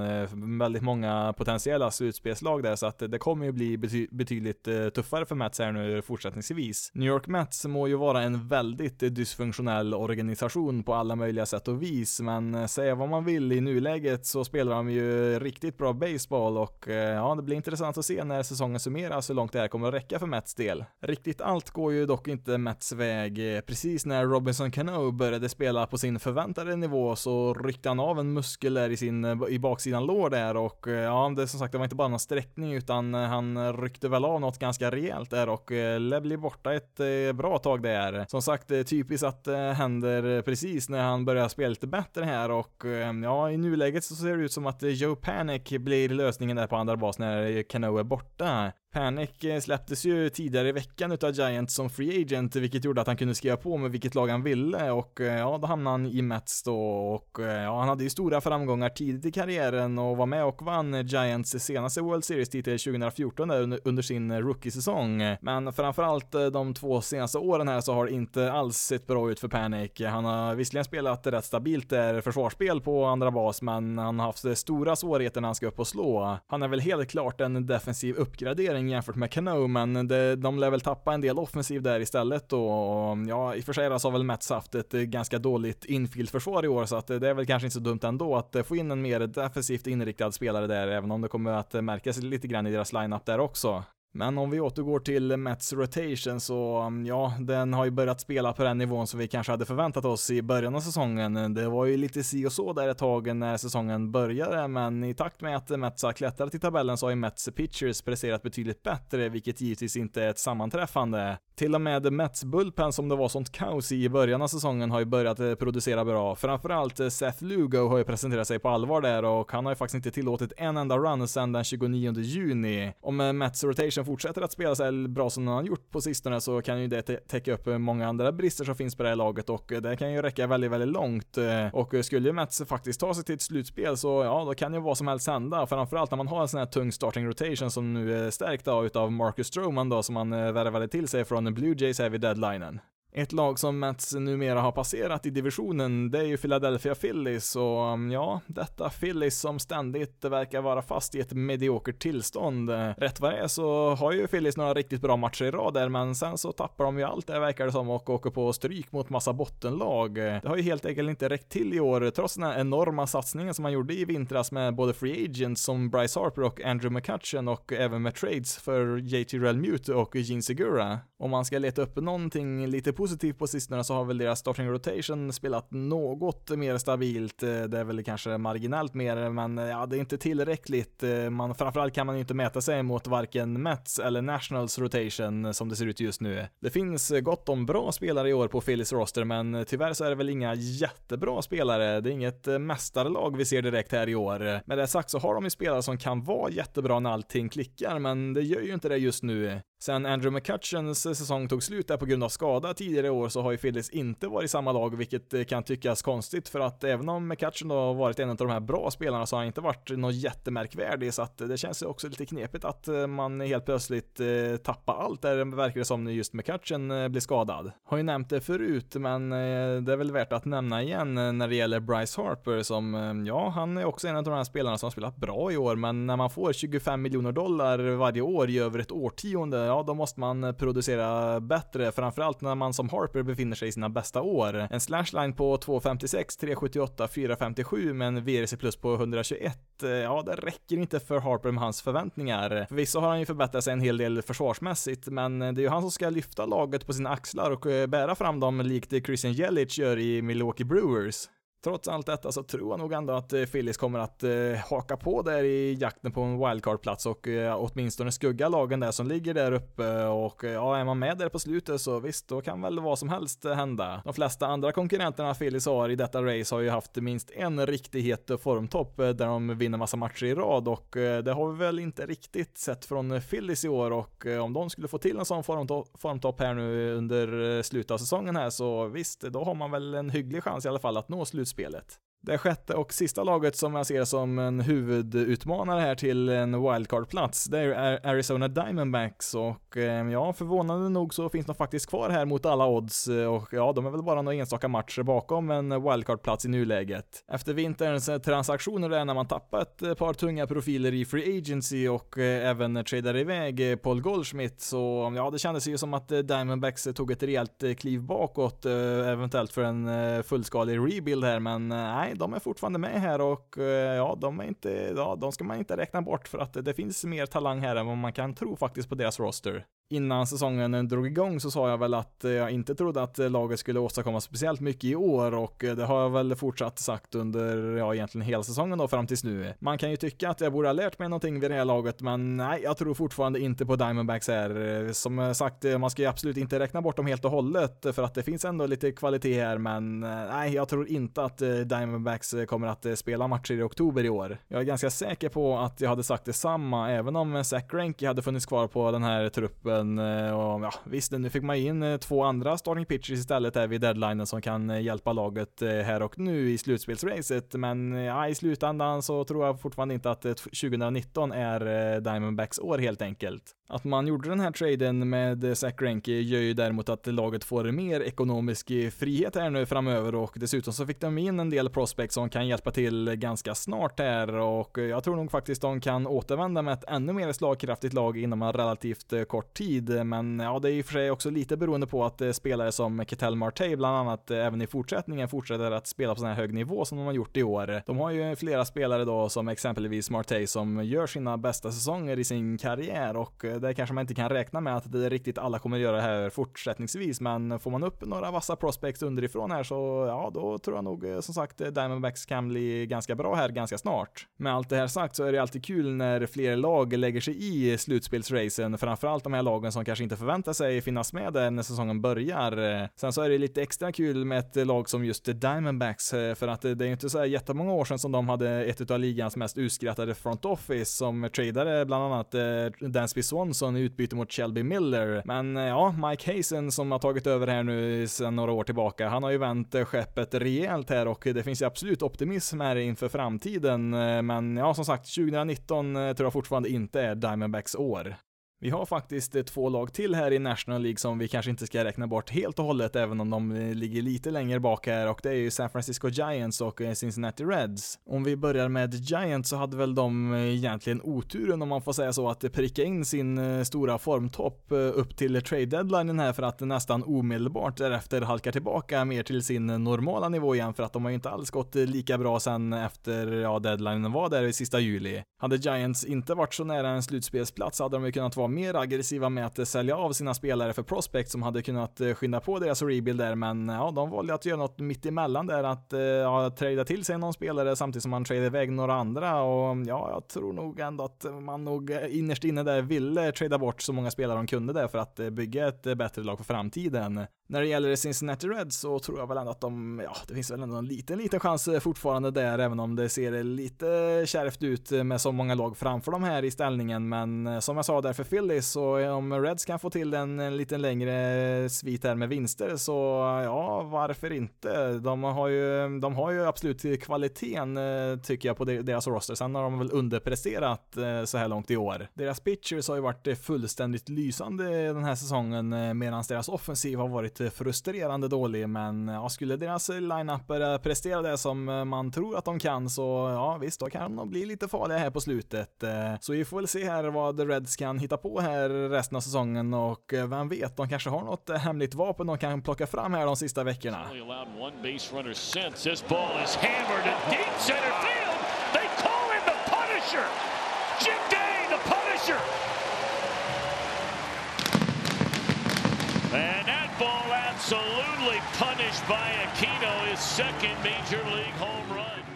Väldigt många potentiella slutspelslag där så att det kommer ju bli bety betydligt tuffare för Mets här nu fortsättningsvis. New York Mets må ju vara en väldigt dysfunktionell organisation på alla möjliga sätt och vis precis, men eh, säga vad man vill i nuläget så spelar de ju riktigt bra baseball och eh, ja, det blir intressant att se när säsongen summeras hur långt det här kommer att räcka för Mets del. Riktigt allt går ju dock inte Mets väg. Eh, precis när Robinson Cano började spela på sin förväntade nivå så ryckte han av en muskel där i sin, i baksidan lår där och ja, det som sagt, det var inte bara någon sträckning utan han ryckte väl av något ganska rejält där och lär bli borta ett bra tag där. Som sagt, typiskt att det händer precis när han börjar spela lite bättre här och eh, ja, i nuläget så ser det ut som att Joe Panic blir lösningen där på andra bas när Cano är borta. Panic eh, släpptes ju tidigare i veckan utav Giants som free agent, vilket gjorde att han kunde skriva på med vilket lag han ville och eh, ja, då hamnade han i Mets då och eh, ja, han hade ju stora framgångar tidigt i karriären och var med och vann Giants senaste World Series-titel 2014 där under sin rookie-säsong. Men framförallt de två senaste åren här så har det inte alls sett bra ut för Panic. Han har visserligen spelat rätt stabilt där försvarsspel på andra bas, men han har haft stora svårigheter när han ska upp och slå. Han är väl helt klart en defensiv uppgradering poäng jämfört med Cano, men det, de lär väl tappa en del offensiv där istället då. Och, ja, i och för sig så har väl Mets haft ett eh, ganska dåligt infieldförsvar i år, så att eh, det är väl kanske inte så dumt ändå att eh, få in en mer defensivt inriktad spelare där, även om det kommer att märkas lite grann i deras lineup där också. Men om vi återgår till Mets rotation så, ja, den har ju börjat spela på den nivån som vi kanske hade förväntat oss i början av säsongen. Det var ju lite si och så där ett tag när säsongen började, men i takt med att Mets har klättrat i tabellen så har ju Mets pitchers presterat betydligt bättre, vilket givetvis inte är ett sammanträffande. Till och med Mets Bullpen som det var sånt kaos i i början av säsongen har ju börjat eh, producera bra. Framförallt eh, Seth Lugo har ju presenterat sig på allvar där och han har ju faktiskt inte tillåtit en enda run sedan den 29 juni. Om eh, Mets rotation fortsätter att spela så bra som den har gjort på sistone så kan ju det täcka upp många andra brister som finns på det här laget och det kan ju räcka väldigt, väldigt långt. Eh, och skulle ju Mets faktiskt ta sig till ett slutspel så ja, då kan ju vad som helst hända. Framförallt när man har en sån här tung starting rotation som nu är stärkt av utav Marcus Stroman då som man eh, värvade till sig från Blue Jays här vid deadlinen. Ett lag som Mets numera har passerat i divisionen, det är ju Philadelphia Phillies och mm, ja, detta Phillies som ständigt verkar vara fast i ett mediokert tillstånd. Rätt vad det är så har ju Phillies några riktigt bra matcher i rad där, men sen så tappar de ju allt det verkar det som och åker på stryk mot massa bottenlag. Det har ju helt enkelt inte räckt till i år, trots den här enorma satsningen som man gjorde i vintras med både free agents som Bryce Harper och Andrew McCutchen och även med trades för JT Realmute och Gene Segura. Om man ska leta upp någonting lite positivt på sistone så har väl deras starting rotation spelat något mer stabilt. Eh, det är väl kanske marginellt mer, men eh, ja, det är inte tillräckligt. Eh, man, framförallt kan man ju inte mäta sig mot varken Mets eller Nationals rotation som det ser ut just nu. Det finns gott om bra spelare i år på Phillies roster, men tyvärr så är det väl inga jättebra spelare. Det är inget mästarlag vi ser direkt här i år. Med det sagt så har de ju spelare som kan vara jättebra när allting klickar, men det gör ju inte det just nu. Sen Andrew McCutcheons säsong tog slut där på grund av skada tidigare i år så har ju Phillies inte varit i samma lag, vilket eh, kan tyckas konstigt för att även om McCutcheon då har varit en av de här bra spelarna så har han inte varit något jättemärkvärdig så att eh, det känns ju också lite knepigt att eh, man helt plötsligt tappar allt där verkar det som när just McCutcheon blir skadad. Har ju nämnt det förut, men det är väl värt att nämna igen när det gäller Bryce Harper som, ja, han är också en av de här spelarna som har spelat bra i år, men när man får 25 miljoner dollar varje år i över ett årtionde ja då måste man producera bättre, framförallt när man som Harper befinner sig i sina bästa år. En slashline på 2.56, 3.78, 4.57 med en VRC plus på 121, eh, ja det räcker inte för Harper med hans förväntningar. Förvisso har han ju förbättrat sig en hel del försvarsmässigt, men det är ju han som ska lyfta laget på sina axlar och eh, bära fram dem likt Christian Jelic gör i Milwaukee Brewers. Trots allt detta så tror jag nog ändå att eh, Phillies kommer att eh, haka på där i jakten på en wildcard-plats och eh, åtminstone skugga lagen där som ligger där uppe. Och eh, ja, är man med där på slutet så visst, då kan väl vad som helst eh, hända. De flesta andra konkurrenterna Phillies har i detta race har ju haft minst en riktig het formtopp där de vinner massa matcher i rad. Och det har vi väl inte riktigt sett från Phillies i år. Och om de skulle få till en sån formtopp, formtopp här nu under slutet av säsongen här så visst, då har man väl en hygglig chans i alla fall att nå slutspelet spelet. Det sjätte och sista laget som jag ser som en huvudutmanare här till en wildcard-plats, det är Arizona Diamondbacks. Och eh, ja, förvånande nog så finns de faktiskt kvar här mot alla odds. Och ja, de är väl bara några enstaka matcher bakom en wildcard-plats i nuläget. Efter vinterns eh, transaktioner där när man tappat ett par tunga profiler i Free Agency och eh, även tradade iväg Paul Goldschmidt så ja, det kändes ju som att Diamondbacks tog ett rejält kliv bakåt, eventuellt för en fullskalig rebuild här, men nej, de är fortfarande med här och eh, ja, de är inte, ja, de ska man inte räkna bort för att det finns mer talang här än vad man kan tro faktiskt på deras roster innan säsongen drog igång så sa jag väl att eh, jag inte trodde att laget skulle åstadkomma speciellt mycket i år och eh, det har jag väl fortsatt sagt under, ja egentligen hela säsongen då fram tills nu. Man kan ju tycka att jag borde ha lärt mig någonting vid det här laget, men nej, jag tror fortfarande inte på Diamondbacks här. Som sagt, eh, man ska ju absolut inte räkna bort dem helt och hållet för att det finns ändå lite kvalitet här, men nej, jag tror inte att Diamondbacks kommer att spela matcher i oktober i år. Jag är ganska säker på att jag hade sagt detsamma, även om Zack Greinke hade funnits kvar på den här truppen truppen. Eh, och ja, visst, nu fick man in eh, två andra starting pitchers istället där vid deadlinen som kan eh, hjälpa laget här och nu i slutspelsracet. Men ja, i slutändan så tror jag fortfarande inte att 2019 är Diamondbacks år helt enkelt. Att man gjorde den här traden med Zach Greinke gör ju däremot att laget får mer ekonomisk frihet här nu framöver och dessutom så fick de in en del prospects som kan hjälpa till ganska snart här och jag tror nog faktiskt de kan återvända med ett ännu mer slagkraftigt lag inom en relativt kort tid. Men ja, det är i och för sig också lite beroende på att eh, spelare som Ketel Marte bland annat eh, även i fortsättningen fortsätter att spela på sån här hög nivå som de har gjort i år. De har ju flera spelare då som exempelvis Marte som gör sina bästa säsonger i sin karriär och eh, det kanske man inte kan räkna med att det riktigt alla kommer göra här fortsättningsvis, men får man upp några vassa prospects underifrån här så ja, då tror jag nog eh, som sagt eh, Diamondbacks kan bli ganska bra här ganska snart. Med allt det här sagt så är det alltid kul när fler lag lägger sig i slutspelsracen, framförallt de här lagen som kanske inte förväntar sig finnas med där när säsongen börjar. Sen så är det lite extra kul med ett lag som just Diamondbacks, eh, för att det är ju inte så här jättemånga år sedan som de hade ett av ligans mest utskrattade front office som tradade bland annat eh, Dansby Swan Johnson i utbyte mot Shelby Miller. Men eh, ja, Mike Hazen som har tagit över här nu sedan några år tillbaka, han har ju vänt eh, skeppet rejält här och det finns ju absolut optimism här inför framtiden. Eh, men ja, som sagt, 2019 tror jag fortfarande inte är Diamondbacks år. Vi har faktiskt eh, två lag till här i National League som vi kanske inte ska räkna bort helt och hållet, även om de eh, ligger lite längre bak här och det är ju San Francisco Giants och eh, Cincinnati Reds. Om vi börjar med Giants så hade väl de egentligen oturen om man får säga så att pricka in sin stora formtopp upp till trade deadlinen här för att nästan omedelbart därefter halka tillbaka mer till sin normala nivå igen för att de har ju inte alls gått lika bra sen efter ja, deadlinen var där i sista juli. Hade Giants inte varit så nära en slutspelsplats hade de ju kunnat vara mer aggressiva med att sälja av sina spelare för prospect som hade kunnat eh, skynda på deras rebuild där, men eh, ja, de valde att göra något mitt emellan där, att eh, ja, trada till sig någon spelare samtidigt som man tradade iväg några andra och mm, ja, jag tror nog ändå att man nog innerst inne där ville trada bort så många spelare de kunde där för att bygga ett bättre lag för framtiden. När det gäller Cincinnati Reds så tror jag väl ändå att de, ja, det finns väl ändå en liten, liten chans eh, fortfarande där, även om det ser lite kärvt ut eh, med så många lag framför dem här i ställningen. Men eh, som jag sa där för Phillies, så om Reds kan få till en, en liten längre svit här med vinster, så ja, varför inte? De har ju, de har ju absolut kvaliteten, tycker jag, på deras roster. Sen har de väl underpresterat så här långt i år. Deras pitchers har ju varit fullständigt lysande den här säsongen, medan deras offensiv har varit frustrerande dålig, men ja, skulle deras lineup eh, prestera det som eh, man tror att de kan så ja visst, då kan de bli lite farliga här på slutet. Eh. Så vi får väl se här vad The Reds kan hitta på här resten av säsongen och vem vet, de kanske har något hemligt vapen de kan plocka fram här de sista veckorna. Jim Day, the Punisher! Absolutely punished by Aquino, his second major league home run.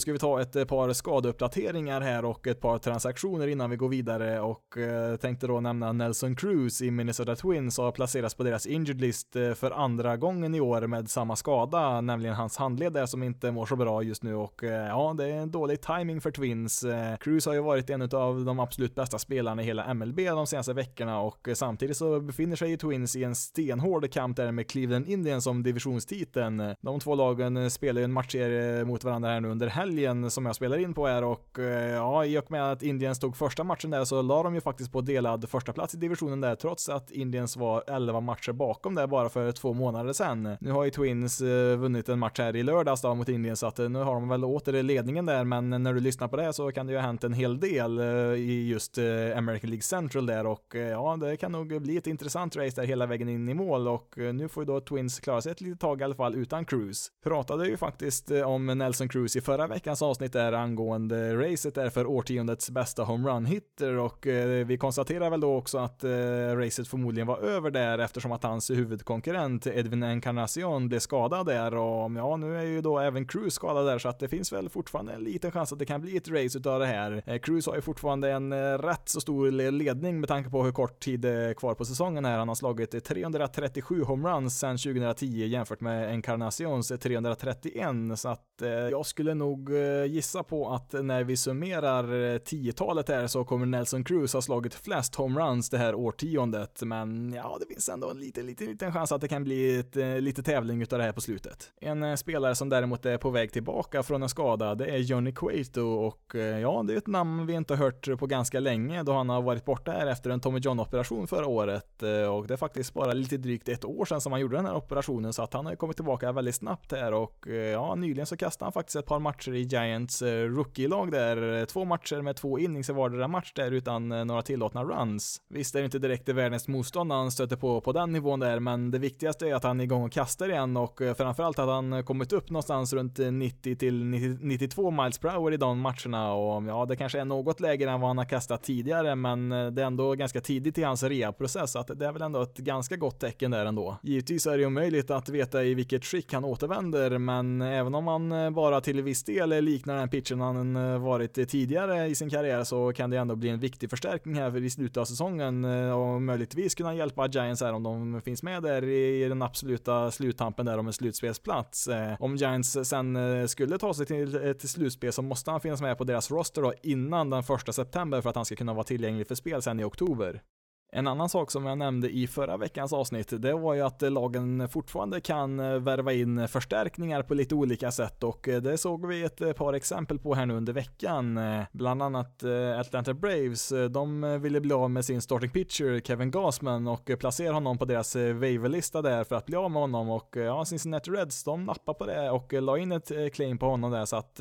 Ska vi ta ett eh, par skadeuppdateringar här och ett par transaktioner innan vi går vidare och eh, tänkte då nämna Nelson Cruz i Minnesota Twins har placerats på deras injured list eh, för andra gången i år med samma skada, nämligen hans handled där som inte mår så bra just nu och ja, det är en dålig timing för Twins. Cruz har ju varit en av de absolut bästa spelarna i hela MLB de senaste veckorna och samtidigt så befinner sig Twins i en stenhård kamp där med Cleveland Indians om divisionstiteln. De två lagen spelar ju en matchserie mot varandra här nu under helgen som jag spelar in på är och eh, ja, i och med att Indiens stod första matchen där så la de ju faktiskt på delad första plats i divisionen där trots att Indiens var 11 matcher bakom där bara för två månader sedan. Nu har ju Twins eh, vunnit en match här i lördags då mot Indiens så att eh, nu har de väl åter ledningen där men när du lyssnar på det så kan det ju ha hänt en hel del i just American League Central där och ja, det kan nog bli ett intressant race där hela vägen in i mål och nu får ju då Twins klara sig ett litet tag i alla fall utan Cruise. Pratade ju faktiskt om Nelson Cruz i förra veckan veckans avsnitt är angående racet är för årtiondets bästa homerun-hitter och eh, vi konstaterar väl då också att eh, racet förmodligen var över där eftersom att hans huvudkonkurrent Edwin Encarnacion blev skadad där och ja, nu är ju då även Cruz skadad där så att det finns väl fortfarande en liten chans att det kan bli ett race utav det här. Eh, Cruz har ju fortfarande en eh, rätt så stor ledning med tanke på hur kort tid det är kvar på säsongen här. Han har slagit 337 homeruns sedan 2010 jämfört med Encarnacions 331 så att eh, jag skulle nog Eh, gissa på att när vi summerar eh, 10-talet här så kommer Nelson Cruz ha slagit flest homeruns det här årtiondet, men ja, det finns ändå en liten, liten, liten chans att det kan bli ett, eh, lite tävling utav det här på slutet. En spelare som däremot är på väg tillbaka från en skada, det är Johnny Cueto och ja, det är ett namn vi inte har hört på ganska länge då han har varit borta här efter en Tommy John-operation förra året och det är faktiskt bara lite drygt ett år sedan som han gjorde den här operationen så att han har kommit tillbaka väldigt snabbt här och ja, nyligen så kastade han faktiskt ett par matcher i Giants eh, rookie-lag där. Eh, två matcher med två innings i vardera match där utan eh, några tillåtna runs. Visst är det inte direkt det världens motstånd han stöter på på den nivån där, men det viktigaste är att han är igång och kastar igen och framförallt att han kommit upp någonstans runt 90 till 92 miles per hour i de matcherna och ja, det kanske är något lägre än vad han har kastat tidigare, men det är ändå ganska tidigt i hans rehabprocess, så att det är väl ändå ett ganska gott tecken där ändå. Givetvis är det omöjligt att veta i vilket skick han återvänder, men även om han bara till viss del liknar den pitchen han eh, varit tidigare i sin karriär så kan det ändå bli en viktig förstärkning här i slutet av säsongen eh, och möjligtvis kunna hjälpa Giants här om de finns med där i den absoluta sluttampen där om en slutspelsplats. Eh, om Giants sen skulle ta sig till ett slutspel så måste han finnas med på deras roster då innan den första september för att han ska kunna vara tillgänglig för spel sen i oktober. En annan sak som jag nämnde i förra veckans avsnitt, det var ju att lagen fortfarande kan eh, värva in förstärkningar på lite olika sätt och eh, det såg vi ett eh, par exempel på här nu under veckan. Bland annat Atlanta Braves, de ville bli av med sin starting pitcher Kevin Gasman och placera honom på deras waiverlista där för att bli av med honom och ja, Cincinnati Reds, de nappade på det och la in ett claim på honom där så att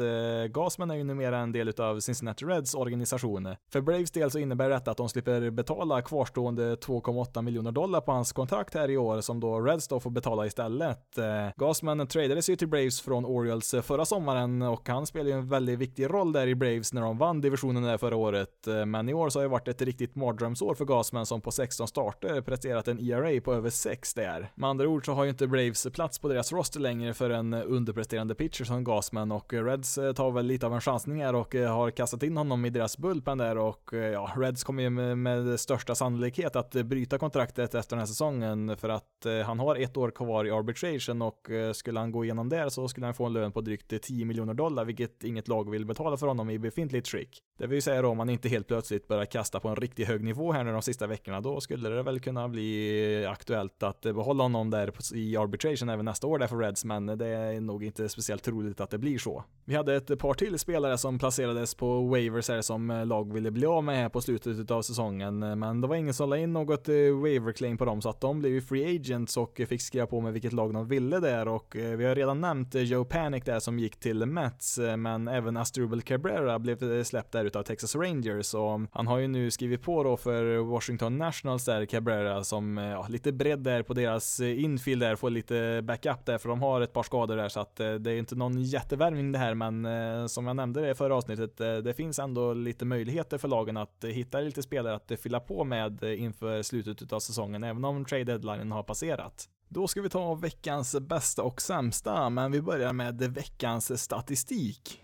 Gasman är ju numera en del av Cincinnati Reds organisation. För Braves del så innebär detta att de slipper betala kvarstående återstående 2,8 miljoner dollar på hans kontrakt här i år som då Reds då får betala istället. Eh, Gasman tradades ju till Braves från Orioles eh, förra sommaren och han spelade ju en väldigt viktig roll där i Braves när de vann divisionen där förra året. Eh, men i år så har det varit ett riktigt mardrömsår för Gasman som på 16 starter presterat en ERA på över 6 där. Med andra ord så har ju inte Braves plats på deras roster längre för en underpresterande pitcher som Gasman och Reds tar väl lite av en chansning här och har kastat in honom i deras bullpen där och ja, Reds kommer ju med, med största sannolikhet att eh, bryta kontraktet efter den här säsongen för att eh, han har ett år kvar i arbitration och eh, skulle han gå igenom där så skulle han få en lön på drygt 10 miljoner dollar, vilket inget lag vill betala för honom i befintligt skick. Det vill säga då om han inte helt plötsligt börjar kasta på en riktigt hög nivå här nu de sista veckorna, då skulle det väl kunna bli aktuellt att behålla honom där i arbitration även nästa år där för Reds, men det är nog inte speciellt troligt att det blir så. Vi hade ett par till spelare som placerades på waivers här som lag ville bli av med här på slutet av säsongen, men det var ingen sålla la in något eh, waiver claim på dem, så att de blev ju free agents och fick skriva på med vilket lag de ville där. Och eh, vi har redan nämnt eh, Joe Panic där som gick till Mets, men även Astrubal Cabrera blev släppt där utav Texas Rangers. Och mm, han har ju nu skrivit på då för Washington Nationals där, Cabrera, som ja, lite bredd där på deras infield där, får lite backup där för de har ett par skador där. Så att det är inte någon jättevärvning det här men som jag nämnde det i förra avsnittet, det finns ändå lite möjligheter för lagen att hitta lite spelare att fylla på med Eh, inför slutet av säsongen även om trade deadline har passerat. Då ska vi ta veckans bästa och sämsta, men vi börjar med veckans statistik.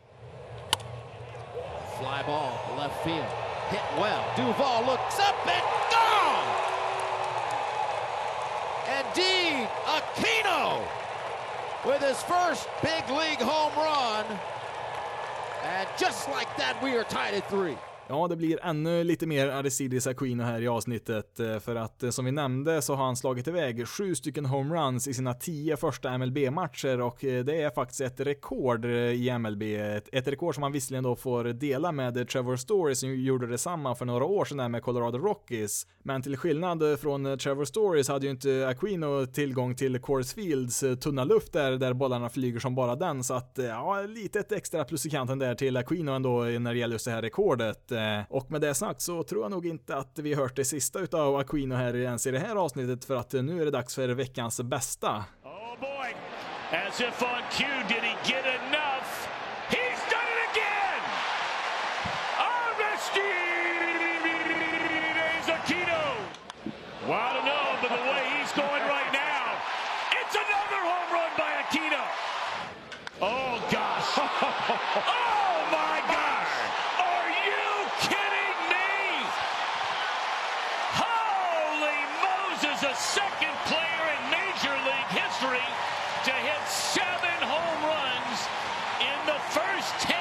Fly ball, left field, hit well. Duval looks up and gone! And D. Aquino with his first big league home run. And just like that, we are tied at three. Ja, det blir ännu lite mer Aristides Aquino här i avsnittet, eh, för att eh, som vi nämnde så har han slagit iväg sju stycken homeruns i sina tio första MLB-matcher och eh, det är faktiskt ett rekord i MLB. Ett rekord som han visserligen då får dela med Trevor Story som gjorde detsamma för några år sedan där med Colorado Rockies. Men till skillnad från Trevor Stories hade ju inte Aquino tillgång till Coors Fields tunna luft där, där bollarna flyger som bara den, så att ja, lite ett extra plus i kanten där till Aquino ändå när det gäller just det här rekordet. Eh, och med det sagt så tror jag nog inte att vi hört det sista utav Aquino här ens i det här avsnittet för att nu är det dags för veckans bästa. Oh boy! As if on cue did he get enough? He's done it again! Aristides Aquino! Well, I don't know, but the way he's going right now, it's another home run by Aquino! Oh gosh! oh my gosh! second player in Major League history to hit seven home runs in the first 10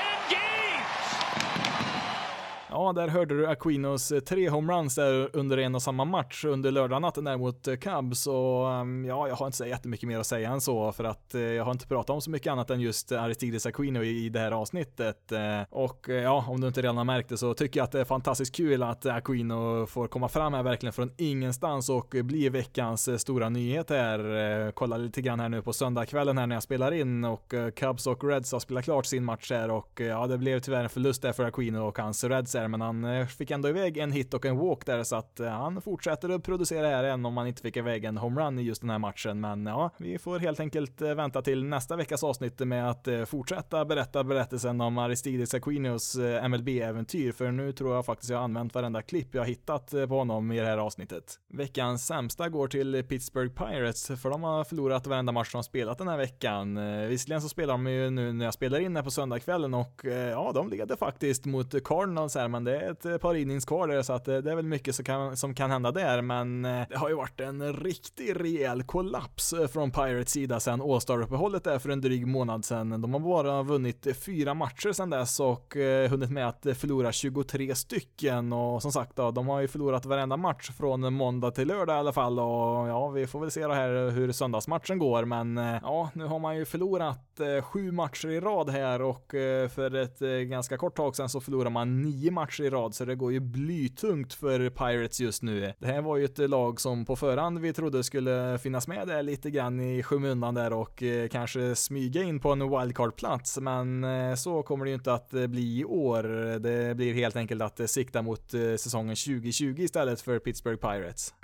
Ja, där hörde du Aquinos eh, tre homeruns där under en och samma match under lördagnatten där mot eh, Cubs och ehm, ja, jag har inte så jättemycket mer att säga än så för att eh, jag har inte pratat om så mycket annat än just Aristides Aquino i det här avsnittet. Och ja, om du inte redan har märkt det så tycker jag att det är fantastiskt kul att Aquino får komma fram här verkligen från ingenstans och bli veckans stora nyhet här. Kolla lite grann här nu på söndagskvällen här när jag spelar in och Cubs och Reds har spelat klart sin match här och ja, det blev tyvärr en förlust där för Aquino och hans Reds här men han eh, fick ändå iväg en hit och en walk där så att eh, han fortsätter att producera här än om han inte fick iväg en homerun i just den här matchen. Men ja, vi får helt enkelt eh, vänta till nästa veckas avsnitt med att fortsätta berätta berättelsen om Aristides Aquinos MLB-äventyr, för nu tror jag faktiskt jag har använt varenda klipp jag hittat på honom i det här avsnittet. Veckans sämsta går till Pittsburgh Pirates, för de har förlorat varenda match de spelat den här veckan. Visserligen så spelar de ju nu när jag spelar in här på söndagskvällen och ja, de leder faktiskt mot Cardinals här men det är ett eh, par innings kvar där så att eh, det är väl mycket som kan, som kan hända där men eh, det har ju varit en riktig rejäl kollaps från Pirates sida sen All-Star-uppehållet där för en dryg månad sedan. De har bara vunnit fyra matcher sedan dess och hunnit med att förlora 23 stycken och som sagt då, de har ju förlorat varenda match från måndag till lördag i alla fall och ja, vi får väl se det här hur söndagsmatchen går men ja, nu har man ju förlorat sju matcher i rad här och för ett ganska kort tag sedan så förlorar man nio matcher match i rad, så det går ju blytungt för Pirates just nu. Det här var ju ett lag som på förhand vi trodde skulle finnas med där lite grann i skymundan där och eh, kanske smyga in på en wildcard-plats, men eh, så kommer det ju inte att eh, bli i år. Det blir helt enkelt att sikta mot säsongen 2020 istället för Pittsburgh Pirates.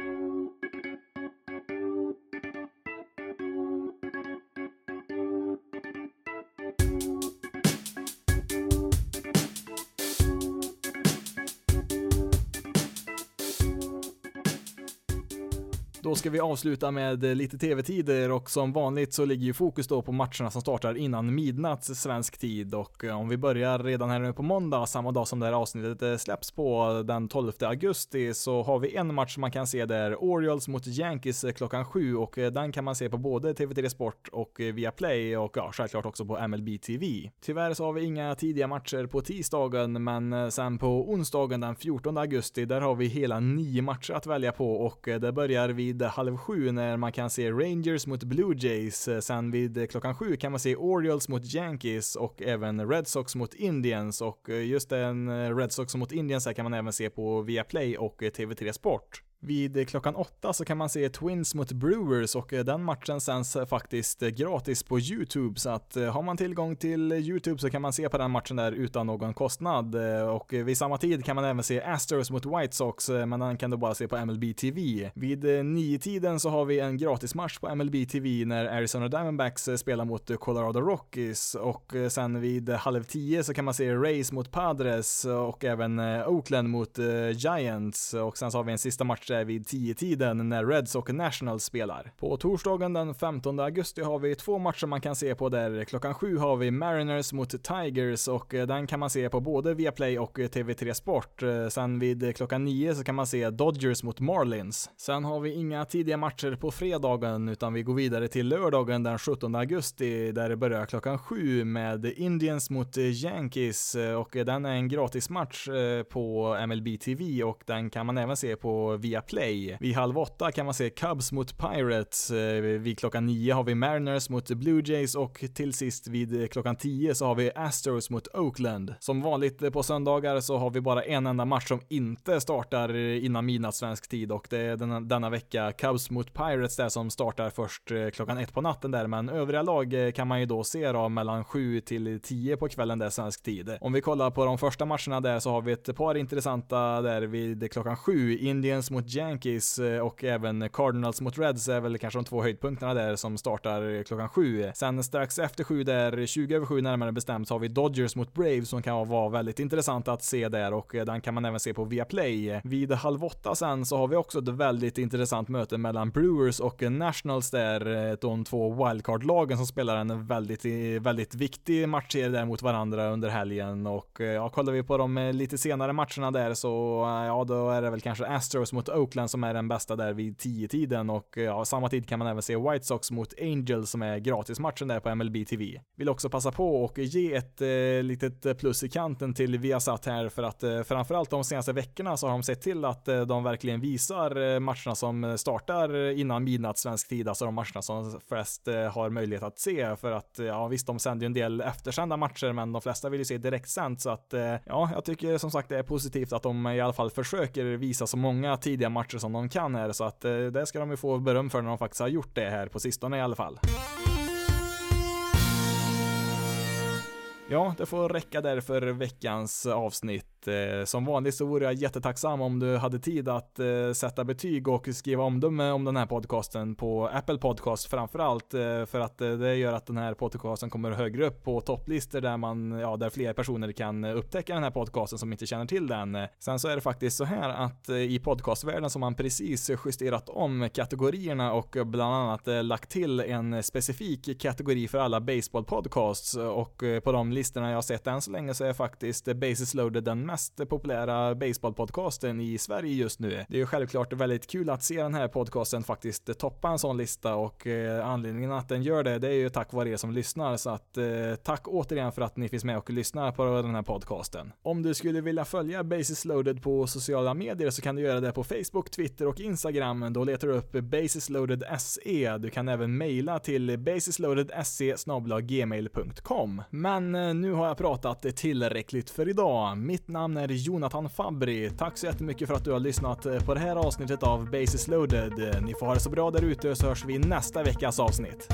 Då ska vi avsluta med lite tv-tider och som vanligt så ligger ju fokus då på matcherna som startar innan midnatt svensk tid. Och eh, om vi börjar redan här nu på måndag, samma dag som det här avsnittet eh, släpps på den 12 augusti så har vi en match man kan se där, Orioles mot Yankees eh, klockan sju. Och den kan man se på både TV3 Sport och via Play och ja, självklart också på MLB TV. Tyvärr så har vi inga tidiga matcher på tisdagen men sen på onsdagen den 14 augusti där har vi hela nio matcher att välja på. Och det börjar vid vid halv sju när man kan se Rangers mot Blue Jays. Eh, sen vid eh, klockan sju kan man se Orioles mot Yankees och även Red Sox mot Indians och eh, just den Red Sox mot Indians här kan man även se på Viaplay och TV3 Sport. Vid klockan åtta så kan man se Twins mot Brewers och eh, den matchen sänds eh, faktiskt eh, gratis på YouTube. Så att har man tillgång till YouTube så kan man se på den matchen där utan någon kostnad. Och vid samma tid kan man även se Astros mot White Sox men den kan du bara se på MLB TV. Vid nio tiden så har vi en gratismatch på MLB TV när Arizona Diamondbacks spelar mot Colorado Rockies. Och sen vid halv tio så kan man se Rays mot Padres och även Oakland mot Giants. Och sen så har vi en sista match match är vid 10-tiden när Reds och Nationals spelar. På torsdagen den 15 augusti har vi två matcher man kan se på där. Klockan sju har vi Mariners mot Tigers och eh, den kan man se på både Viaplay och eh, TV3 Sport. Eh, sen vid klockan nio så kan man se Dodgers mot Marlins. Sen har vi inga tidiga matcher på fredagen utan vi går vidare till lördagen den 17 augusti där det börjar klockan sju med Indians mot Yankees och den är en gratismatch på MLB TV och den kan man även se på Via Play. Vid halv åtta kan man se Cubs mot Pirates. Eh, vid klockan nio har vi Mariners mot Blue Jays och till sist vid klockan tio så har vi Astros mot Oakland. Som vanligt eh, på söndagar så har vi bara en enda match som inte startar eh, innan midnatt svensk tid och det är denna, denna vecka Cubs mot Pirates där som startar först klockan ett på natten där, men övriga lag kan man ju då se då mellan sju till tio på kvällen där svensk tid. Om vi kollar på de första matcherna där så har vi ett par intressanta där vid klockan sju. Indians mot Yankees eh, och även Cardinals mot Reds är väl kanske de två höjdpunkterna där som startar eh, klockan sju. Sen strax efter sju där, 20 över sju närmare bestämt, har vi Dodgers mot Braves som kan vara väldigt intressant att se där och eh, den kan man även se på Viaplay. Vid halv åtta sen så har vi också ett väldigt intressant möte mellan Brewers och Nationals där, de två wildcard-lagen som spelar en väldigt, väldigt viktig matchserie där mot varandra under helgen och ja, kollar vi på de lite senare matcherna där så ja, då är det väl kanske Astros mot Oakland som är den bästa där vid 10-tiden och eh, ja, samma tid kan man även se White Sox mot Angels som är gratismatchen där på MLB TV. Vill också passa på och ge ett eh, litet plus i kanten till Viasat här för att eh, framförallt de senaste veckorna så har de sett till att eh, de verkligen visar eh, matcherna som startar innan midnatt svensk tid, alltså de matcherna som flest eh, har möjlighet att se för att eh, ja visst, de sänder ju en del eftersända matcher, men de flesta vill ju se direktsänt så att eh, ja, jag tycker som sagt det är positivt att de i alla fall försöker visa så många tidiga matcher som de kan här, så att eh, det ska de ju få beröm för när de faktiskt har gjort det här på sistone i alla fall. Ja, det får räcka där för veckans avsnitt. Eh, som vanligt så vore jag jättetacksam om du hade tid att eh, sätta betyg och skriva omdöme om den här podcasten på Apple Podcast framförallt eh, för att eh, det gör att den här podcasten kommer högre upp på topplistor där man, ja, där fler personer kan upptäcka den här podcasten som inte känner till den. Sen så är det faktiskt så här att eh, i podcastvärlden så har man precis justerat om kategorierna och bland annat eh, lagt till en specifik kategori för alla baseball podcasts och på de listorna jag har sett än så länge så är faktiskt Basis loaded den mest populära baseballpodcasten i Sverige just nu. Det är ju självklart väldigt kul att se den här podcasten faktiskt toppa en sån lista och eh, anledningen att den gör det, det är ju tack vare er som lyssnar så att eh, tack återigen för att ni finns med och lyssnar på den här podcasten. Om du skulle vilja följa Basis loaded på sociala medier så kan du göra det på Facebook, Twitter och Instagram. Då letar du upp basisloaded SE. Du kan även mejla till basisloadedse gmail.com. Men eh, nu har jag pratat tillräckligt för idag. Mitt namn namn är Jonathan Fabri. Tack så jättemycket för att du har lyssnat eh, på det här avsnittet av Basis loaded. Eh, ni får ha det så bra där ute så hörs vi i nästa veckas avsnitt.